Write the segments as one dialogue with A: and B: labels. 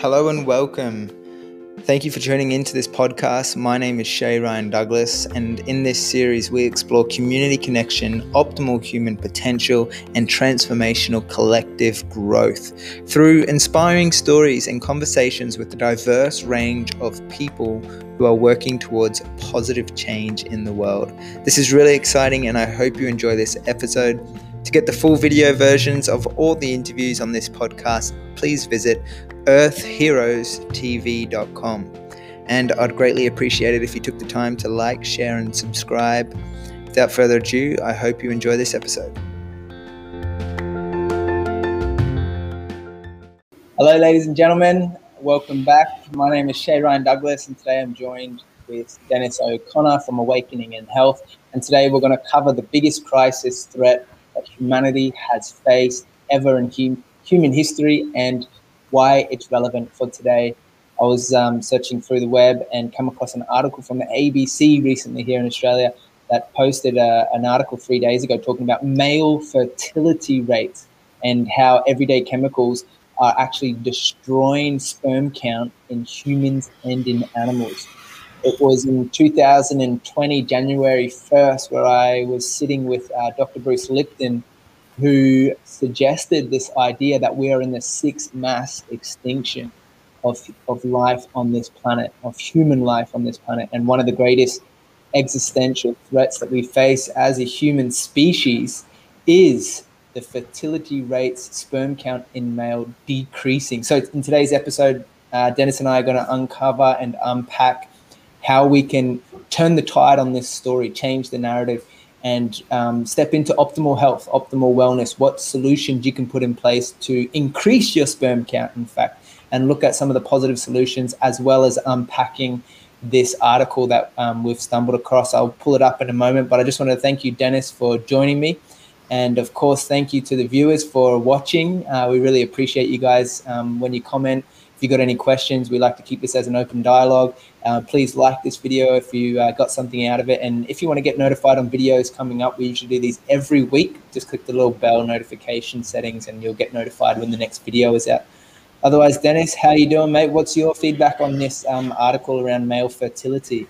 A: Hello and welcome. Thank you for tuning into this podcast. My name is Shay Ryan Douglas, and in this series, we explore community connection, optimal human potential, and transformational collective growth through inspiring stories and conversations with a diverse range of people who are working towards positive change in the world. This is really exciting, and I hope you enjoy this episode. To get the full video versions of all the interviews on this podcast, please visit earthheroestv.com. And I'd greatly appreciate it if you took the time to like, share, and subscribe. Without further ado, I hope you enjoy this episode. Hello, ladies and gentlemen. Welcome back. My name is Shay Ryan Douglas, and today I'm joined with Dennis O'Connor from Awakening in Health. And today we're going to cover the biggest crisis threat that humanity has faced ever in hum- human history and why it's relevant for today. I was um, searching through the web and come across an article from the ABC recently here in Australia that posted a, uh, an article three days ago talking about male fertility rates and how everyday chemicals are actually destroying sperm count in humans and in animals. It was in 2020, January 1st, where I was sitting with uh, Dr. Bruce Lipton, who suggested this idea that we are in the sixth mass extinction of, of life on this planet, of human life on this planet. And one of the greatest existential threats that we face as a human species is the fertility rates, sperm count in male decreasing. So, in today's episode, uh, Dennis and I are going to uncover and unpack how we can turn the tide on this story, change the narrative, and um, step into optimal health, optimal wellness, what solutions you can put in place to increase your sperm count, in fact, and look at some of the positive solutions as well as unpacking this article that um, we've stumbled across. I'll pull it up in a moment, but I just want to thank you, Dennis, for joining me. And of course, thank you to the viewers for watching. Uh, we really appreciate you guys um, when you comment if you got any questions, we like to keep this as an open dialogue. Uh, please like this video if you uh, got something out of it. And if you want to get notified on videos coming up, we usually do these every week. Just click the little bell notification settings and you'll get notified when the next video is out. Otherwise, Dennis, how you doing, mate? What's your feedback on this um, article around male fertility?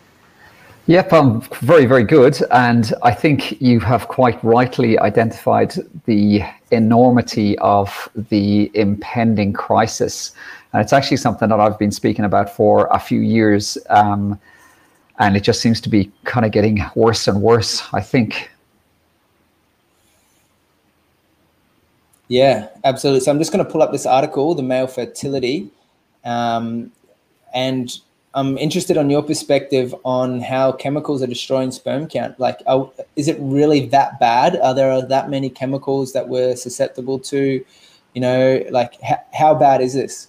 B: Yep, I'm very, very good. And I think you have quite rightly identified the enormity of the impending crisis and it's actually something that I've been speaking about for a few years. Um, and it just seems to be kind of getting worse and worse, I think.
A: Yeah, absolutely. So I'm just going to pull up this article, the male fertility, um, and I'm interested on your perspective on how chemicals are destroying sperm count. Like, are, is it really that bad? Are there that many chemicals that we're susceptible to? You know, like how, how bad is this?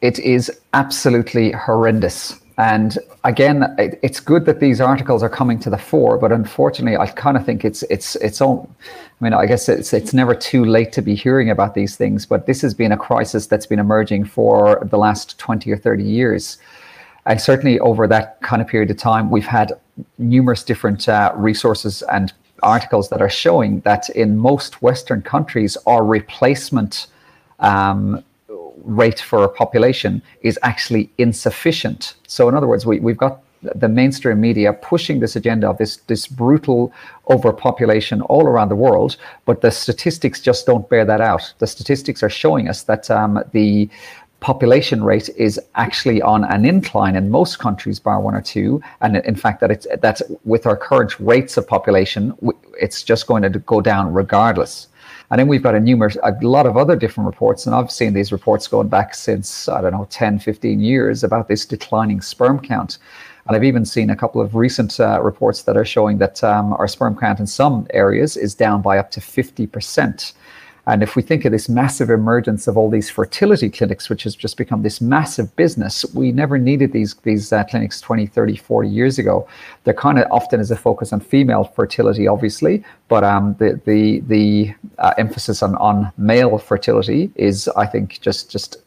B: it is absolutely horrendous. And again, it, it's good that these articles are coming to the fore, but unfortunately, I kind of think it's it's it's all. I mean, I guess it's it's never too late to be hearing about these things, but this has been a crisis that's been emerging for the last twenty or thirty years, and certainly over that kind of period of time, we've had numerous different uh, resources and articles that are showing that in most Western countries, our replacement um, rate for a population is actually insufficient. So, in other words, we, we've got the mainstream media pushing this agenda of this this brutal overpopulation all around the world, but the statistics just don't bear that out. The statistics are showing us that um, the population rate is actually on an incline in most countries, bar one or two, and in fact that it's that with our current rates of population, it's just going to go down regardless. And then we've got a numerous, a lot of other different reports, and I've seen these reports going back since, I don't know, 10, 15 years about this declining sperm count. And I've even seen a couple of recent uh, reports that are showing that um, our sperm count in some areas is down by up to 50%. And if we think of this massive emergence of all these fertility clinics, which has just become this massive business, we never needed these, these uh, clinics 20, 30, 40 years ago. There kind of often is a focus on female fertility, obviously, but um, the, the, the uh, emphasis on, on male fertility is, I think, just, just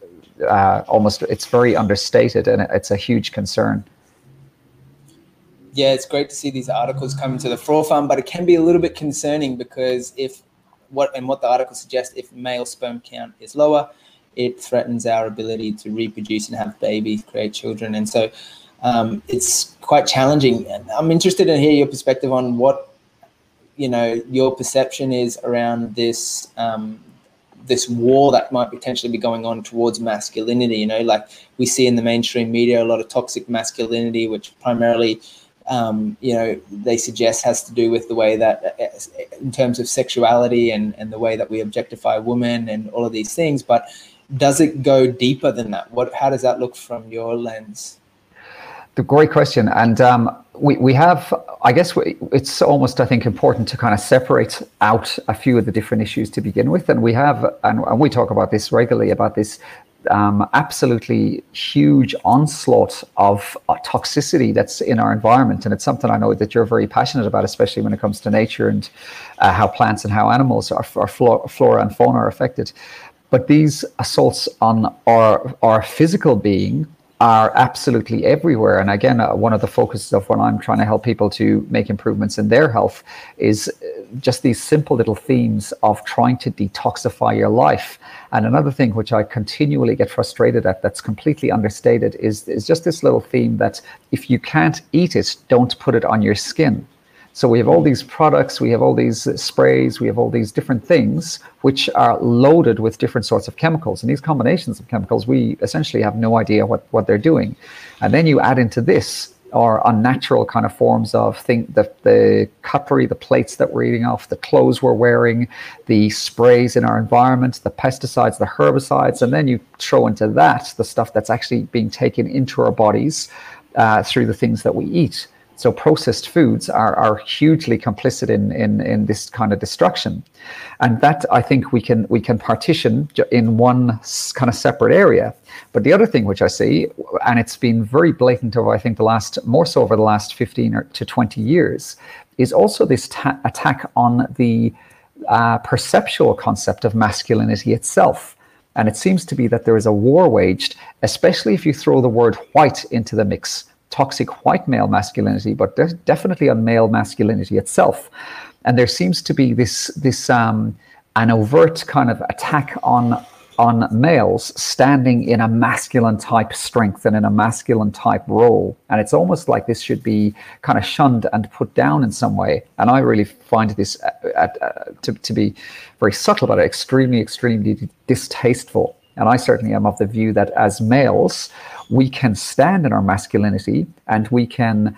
B: uh, almost, it's very understated and it's a huge concern
A: yeah, it's great to see these articles coming to the forefront, but it can be a little bit concerning because if what and what the article suggests if male sperm count is lower it threatens our ability to reproduce and have babies, create children. And so um, it's quite challenging. And I'm interested in hear your perspective on what you know your perception is around this um, this war that might potentially be going on towards masculinity. You know, like we see in the mainstream media a lot of toxic masculinity, which primarily um, you know, they suggest has to do with the way that, in terms of sexuality and, and the way that we objectify women and all of these things. But does it go deeper than that? What, how does that look from your lens?
B: The great question, and um, we we have, I guess, we, it's almost I think important to kind of separate out a few of the different issues to begin with, and we have, and, and we talk about this regularly about this um, absolutely huge onslaught of uh, toxicity that's in our environment. And it's something I know that you're very passionate about, especially when it comes to nature and uh, how plants and how animals, our, our flora and fauna are affected. But these assaults on our, our physical being are absolutely everywhere. And again, uh, one of the focuses of when I'm trying to help people to make improvements in their health is uh, just these simple little themes of trying to detoxify your life. And another thing which I continually get frustrated at that's completely understated is, is just this little theme that if you can't eat it, don't put it on your skin. So we have all these products, we have all these sprays, we have all these different things which are loaded with different sorts of chemicals. And these combinations of chemicals, we essentially have no idea what, what they're doing. And then you add into this or unnatural kind of forms of thing the, the cutlery, the plates that we're eating off, the clothes we're wearing, the sprays in our environment, the pesticides, the herbicides, and then you throw into that the stuff that's actually being taken into our bodies uh, through the things that we eat. So processed foods are, are hugely complicit in, in, in this kind of destruction. And that I think we can we can partition in one kind of separate area. But the other thing which I see, and it's been very blatant over I think the last more so over the last 15 or to 20 years, is also this ta- attack on the uh, perceptual concept of masculinity itself. And it seems to be that there is a war waged, especially if you throw the word white into the mix toxic white male masculinity, but de- definitely on male masculinity itself. And there seems to be this this um, an overt kind of attack on on males standing in a masculine type strength and in a masculine type role. And it's almost like this should be kind of shunned and put down in some way. And I really find this uh, uh, to, to be very subtle, but extremely, extremely distasteful. And I certainly am of the view that as males, we can stand in our masculinity and we can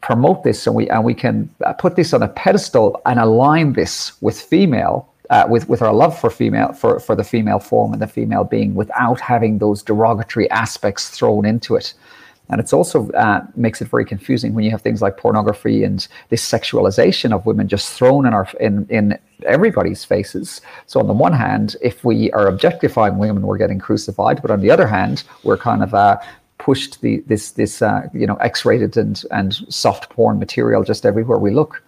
B: promote this and we and we can uh, put this on a pedestal and align this with female uh, with with our love for female for for the female form and the female being without having those derogatory aspects thrown into it and it's also uh, makes it very confusing when you have things like pornography and this sexualization of women just thrown in our in in everybody's faces. So on the one hand, if we are objectifying women, we're getting crucified. But on the other hand, we're kind of uh, pushed the this this uh, you know X-rated and and soft porn material just everywhere we look.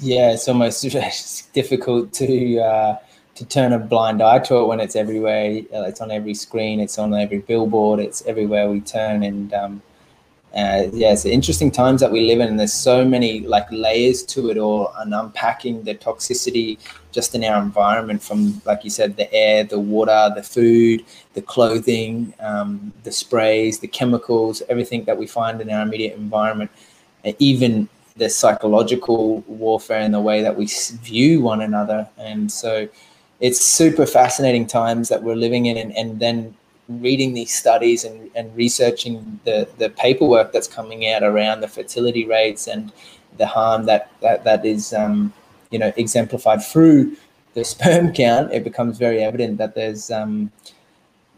A: Yeah, it's almost difficult to uh, to turn a blind eye to it when it's everywhere. It's on every screen. It's on every billboard. It's everywhere we turn. And um, uh, yeah, it's interesting times that we live in. And there's so many like layers to it all, and unpacking the toxicity just in our environment from, like you said, the air, the water, the food, the clothing, um, the sprays, the chemicals, everything that we find in our immediate environment, and even the psychological warfare and the way that we view one another. And so it's super fascinating times that we're living in and, and then reading these studies and, and researching the, the paperwork that's coming out around the fertility rates and the harm that that, that is um, you know exemplified through the sperm count it becomes very evident that there's um,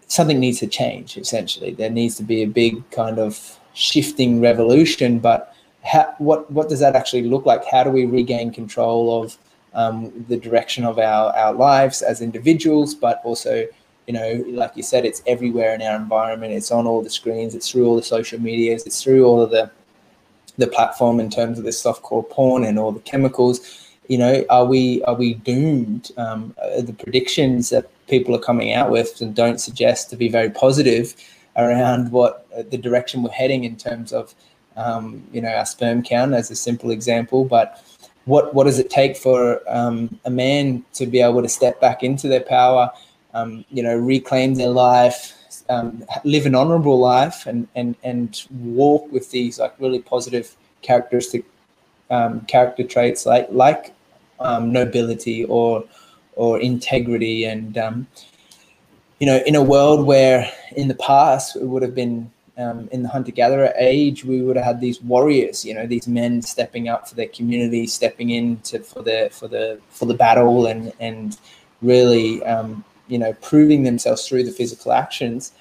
A: something needs to change essentially. There needs to be a big kind of shifting revolution but how, what what does that actually look like? How do we regain control of um, the direction of our, our lives as individuals, but also, you know, like you said, it's everywhere in our environment. It's on all the screens. It's through all the social medias. It's through all of the the platform in terms of this stuff called porn and all the chemicals. You know, are we are we doomed? Um, uh, the predictions that people are coming out with and don't suggest to be very positive around what uh, the direction we're heading in terms of, um, you know, our sperm count as a simple example, but what what does it take for um, a man to be able to step back into their power um, you know, reclaim their life, um, live an honorable life, and and and walk with these like really positive characteristic um, character traits like like um, nobility or or integrity and um, you know in a world where in the past it would have been um, in the hunter gatherer age we would have had these warriors you know these men stepping up for their community stepping in to, for the for the for the battle and and really um, you know proving themselves through the physical actions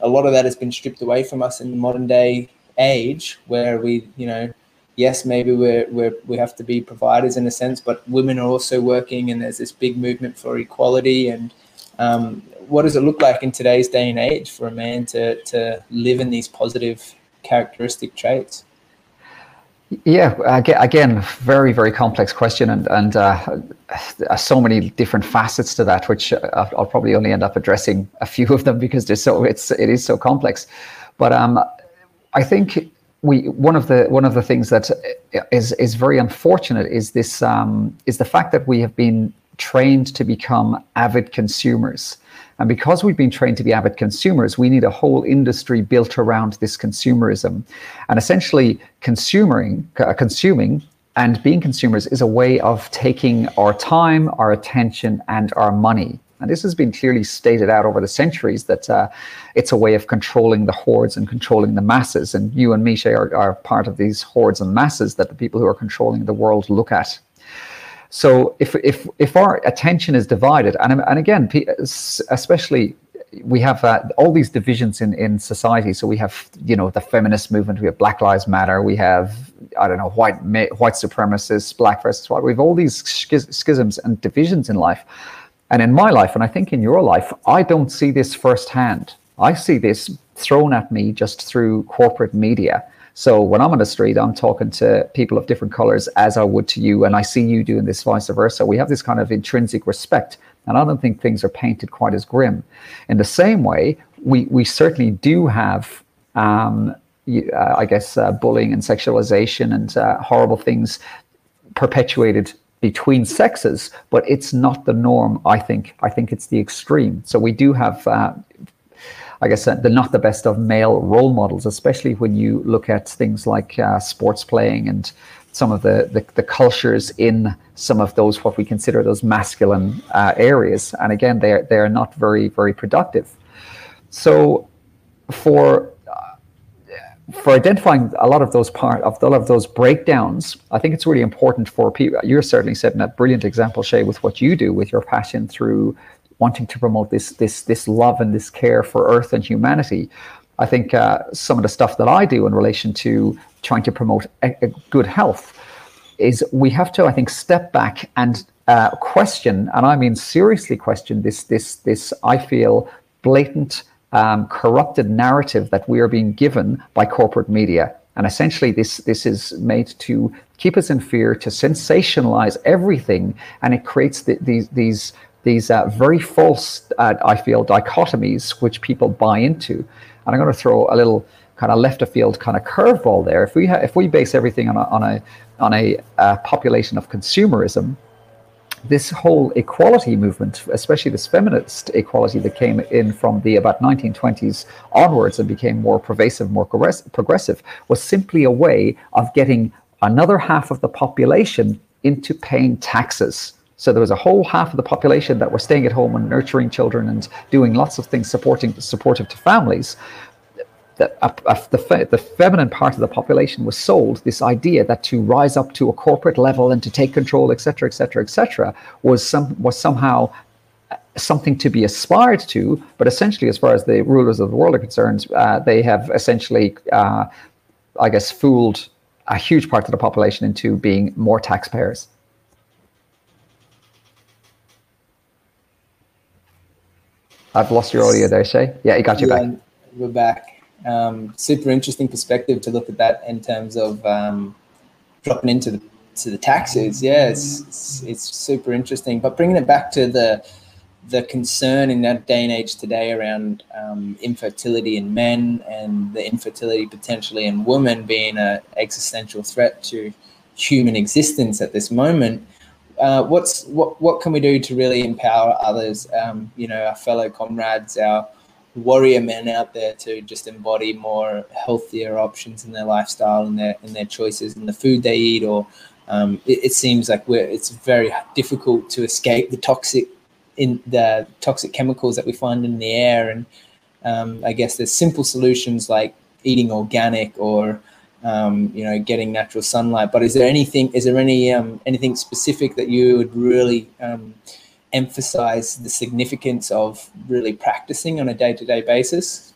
A: a lot of that has been stripped away from us in the modern day age where we you know yes, maybe we're, we're, we have to be providers in a sense, but women are also working, and there's this big movement for equality. And um, what does it look like in today's day and age for a man to to live in these positive characteristic traits?
B: Yeah, again, very very complex question, and and uh, so many different facets to that, which I'll probably only end up addressing a few of them because there's so it's it is so complex. But um, I think we one of the one of the things that is is very unfortunate is this um, is the fact that we have been trained to become avid consumers. And because we've been trained to be avid consumers, we need a whole industry built around this consumerism. And essentially, consuming, uh, consuming and being consumers is a way of taking our time, our attention, and our money. And this has been clearly stated out over the centuries that uh, it's a way of controlling the hordes and controlling the masses. And you and Misha are, are part of these hordes and masses that the people who are controlling the world look at. So if if if our attention is divided, and and again, especially we have uh, all these divisions in in society. So we have you know the feminist movement, we have Black Lives Matter, we have I don't know white white supremacists, black versus white. We have all these schisms and divisions in life. And in my life, and I think in your life, I don't see this firsthand. I see this thrown at me just through corporate media. So when I'm on the street, I'm talking to people of different colors as I would to you, and I see you doing this vice versa. We have this kind of intrinsic respect, and I don't think things are painted quite as grim. In the same way, we we certainly do have, um, uh, I guess, uh, bullying and sexualization and uh, horrible things perpetuated between sexes, but it's not the norm. I think. I think it's the extreme. So we do have. Uh, I guess they're not the best of male role models, especially when you look at things like uh, sports playing and some of the, the, the, cultures in some of those what we consider those masculine uh, areas. And again, they're they're not very very productive. So for for identifying a lot of those part of a lot of those breakdowns, I think it's really important for people. You're certainly setting a brilliant example, Shay, with what you do with your passion through wanting to promote this this this love and this care for Earth and humanity. I think uh, some of the stuff that I do in relation to trying to promote a, a good health is we have to, I think, step back and uh, question, and I mean seriously question this this this I feel blatant um, corrupted narrative that we are being given by corporate media. And essentially, this, this is made to keep us in fear, to sensationalize everything, and it creates the, these, these, these uh, very false, uh, I feel, dichotomies which people buy into. And I'm going to throw a little kind of left of field kind of curveball there. If we ha- if we base everything on a on a on a uh, population of consumerism, this whole equality movement, especially this feminist equality that came in from the about 1920s onwards and became more pervasive, more progressive, was simply a way of getting another half of the population into paying taxes. So there was a whole half of the population that were staying at home and nurturing children and doing lots of things supporting supportive to families a, a, the, fe- the feminine part of the population was sold this idea that to rise up to a corporate level and to take control, etc., etc., etc., was some was somehow uh, something to be aspired to. But essentially, as far as the rulers of the world are concerned, uh, they have essentially, uh, I guess, fooled a huge part of the population into being more taxpayers. I've lost your audio there, Shay. Yeah, you got you yeah, back.
A: We're back um, super interesting perspective to look at that in terms of um, dropping into the to the taxes. Yeah, it's, it's, it's super interesting. But bringing it back to the the concern in that day and age today around um, infertility in men and the infertility potentially in women being an existential threat to human existence at this moment. Uh, what's what what can we do to really empower others? Um, you know, our fellow comrades, our warrior men out there to just embody more healthier options in their lifestyle and their in their choices and the food they eat or um, it, it, seems like we're it's very difficult to escape the toxic in the toxic chemicals that we find in the air and um, I guess there's simple solutions like eating organic or um, you know getting natural sunlight. But is there anything is there any um, anything specific that you would really um, emphasize the significance of really practicing on a day-to-day basis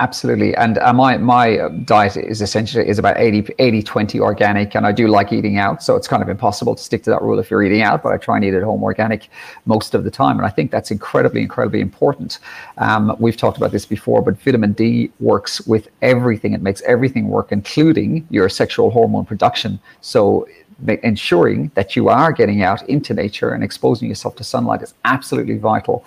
B: absolutely and uh, my my diet is essentially is about 80 80 20 organic and i do like eating out so it's kind of impossible to stick to that rule if you're eating out but i try and eat at home organic most of the time and i think that's incredibly incredibly important um, we've talked about this before but vitamin d works with everything it makes everything work including your sexual hormone production so ensuring that you are getting out into nature and exposing yourself to sunlight is absolutely vital.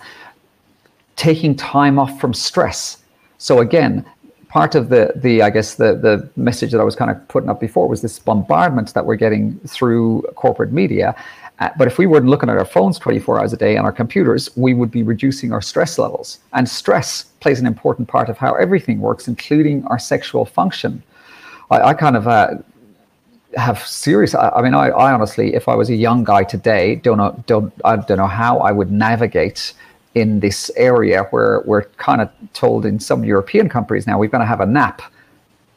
B: Taking time off from stress. So again, part of the the I guess the the message that I was kind of putting up before was this bombardment that we're getting through corporate media. Uh, but if we weren't looking at our phones 24 hours a day on our computers, we would be reducing our stress levels. And stress plays an important part of how everything works, including our sexual function. I, I kind of uh, have serious. I, mean, I, I, honestly, if I was a young guy today, don't know, don't I don't know how I would navigate in this area where we're kind of told in some European countries now we're going to have a nap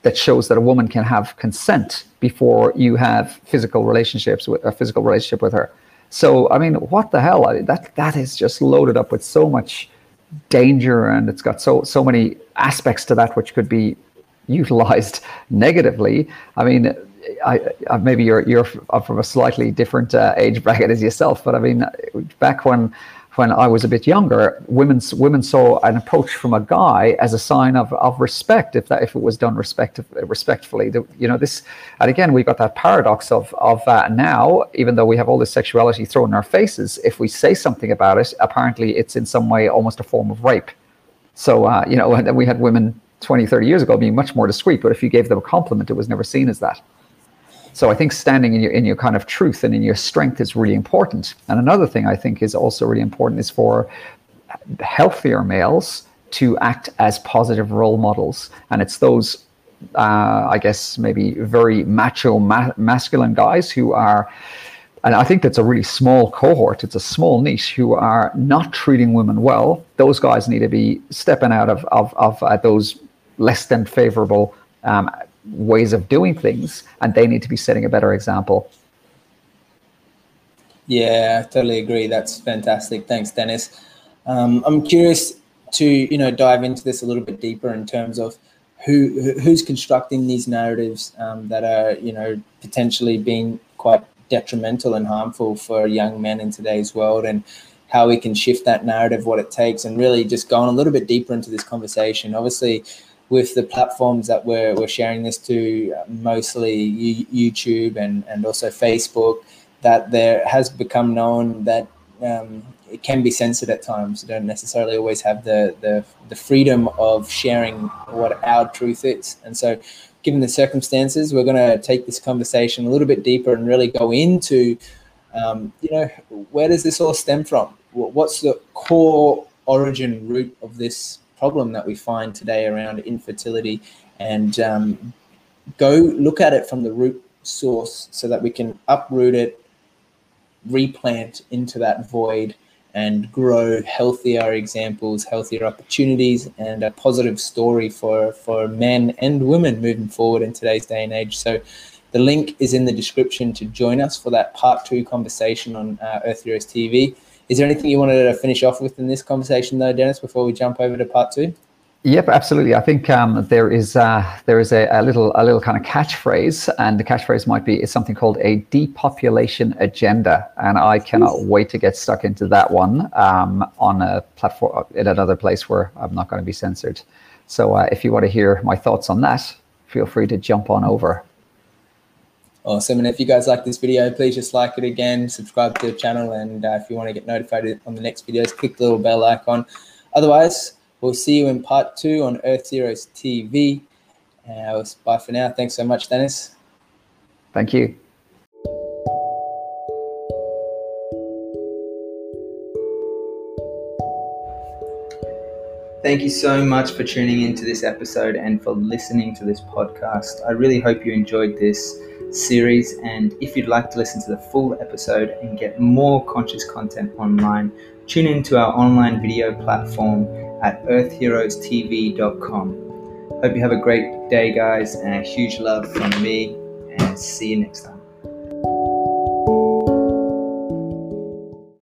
B: that shows that a woman can have consent before you have physical relationships with a physical relationship with her. So I mean, what the hell? That that is just loaded up with so much danger, and it's got so so many aspects to that which could be utilized negatively. I mean, I, I, maybe you're you're from a slightly different uh, age bracket as yourself, but I mean, back when when I was a bit younger, women women saw an approach from a guy as a sign of, of respect if that if it was done respect, respectfully. The, you know this, and again we've got that paradox of of uh, now, even though we have all this sexuality thrown in our faces, if we say something about it, apparently it's in some way almost a form of rape. So uh, you know, and then we had women 20, 30 years ago being much more discreet, but if you gave them a compliment, it was never seen as that. So I think standing in your in your kind of truth and in your strength is really important. And another thing I think is also really important is for healthier males to act as positive role models, and it's those. Uh, I guess maybe very macho, ma- masculine guys who are, and I think that's a really small cohort. It's a small niche who are not treating women well. Those guys need to be stepping out of of, of uh, those less than favorable um, ways of doing things, and they need to be setting a better example.
A: Yeah, I totally agree. That's fantastic. Thanks, Dennis. Um, I'm curious to you know dive into this a little bit deeper in terms of who who's constructing these narratives um, that are you know potentially being quite detrimental and harmful for young men in today's world and how we can shift that narrative what it takes and really just going a little bit deeper into this conversation obviously with the platforms that we're, we're sharing this to, uh, mostly YouTube and, and also Facebook, that there has become known that um, it can be censored at times. You don't necessarily always have the, the, the freedom of sharing what our truth is. And so, given the circumstances, we're going to take this conversation a little bit deeper and really go into, um, you know, where does this all stem from? What's the core origin root of this problem that we find today around infertility and um, go look at it from the root source so that we can uproot it, replant into that void and grow healthier examples, healthier opportunities, and a positive story for, for men and women moving forward in today's day and age. So, the link is in the description to join us for that part two conversation on uh, Earth Heroes TV. Is there anything you wanted to finish off with in this conversation, though, Dennis, before we jump over to part two?
B: Yep, absolutely. I think um, there is uh, there is a, a, little a little kind of catchphrase, and the catchphrase might be is something called a depopulation agenda, and I cannot wait to get stuck into that one um, on a platform in another place where I'm not going to be censored. So uh, if you want to hear my thoughts on that, feel free to jump on over.
A: Uh, awesome. And if you guys like this video, please just like it again, subscribe to the channel, and uh, if you want to get notified on the next videos, click the little bell icon. Otherwise, we'll see you in part two on Earth Heroes TV. And uh, bye for now. Thanks so much, Dennis.
B: Thank you.
A: Thank you so much for tuning into this episode and for listening to this podcast. I really hope you enjoyed this series. And if you'd like to listen to the full episode and get more conscious content online, tune into our online video platform at earthheroestv.com. Hope you have a great day, guys, and a huge love from me, and see you next time.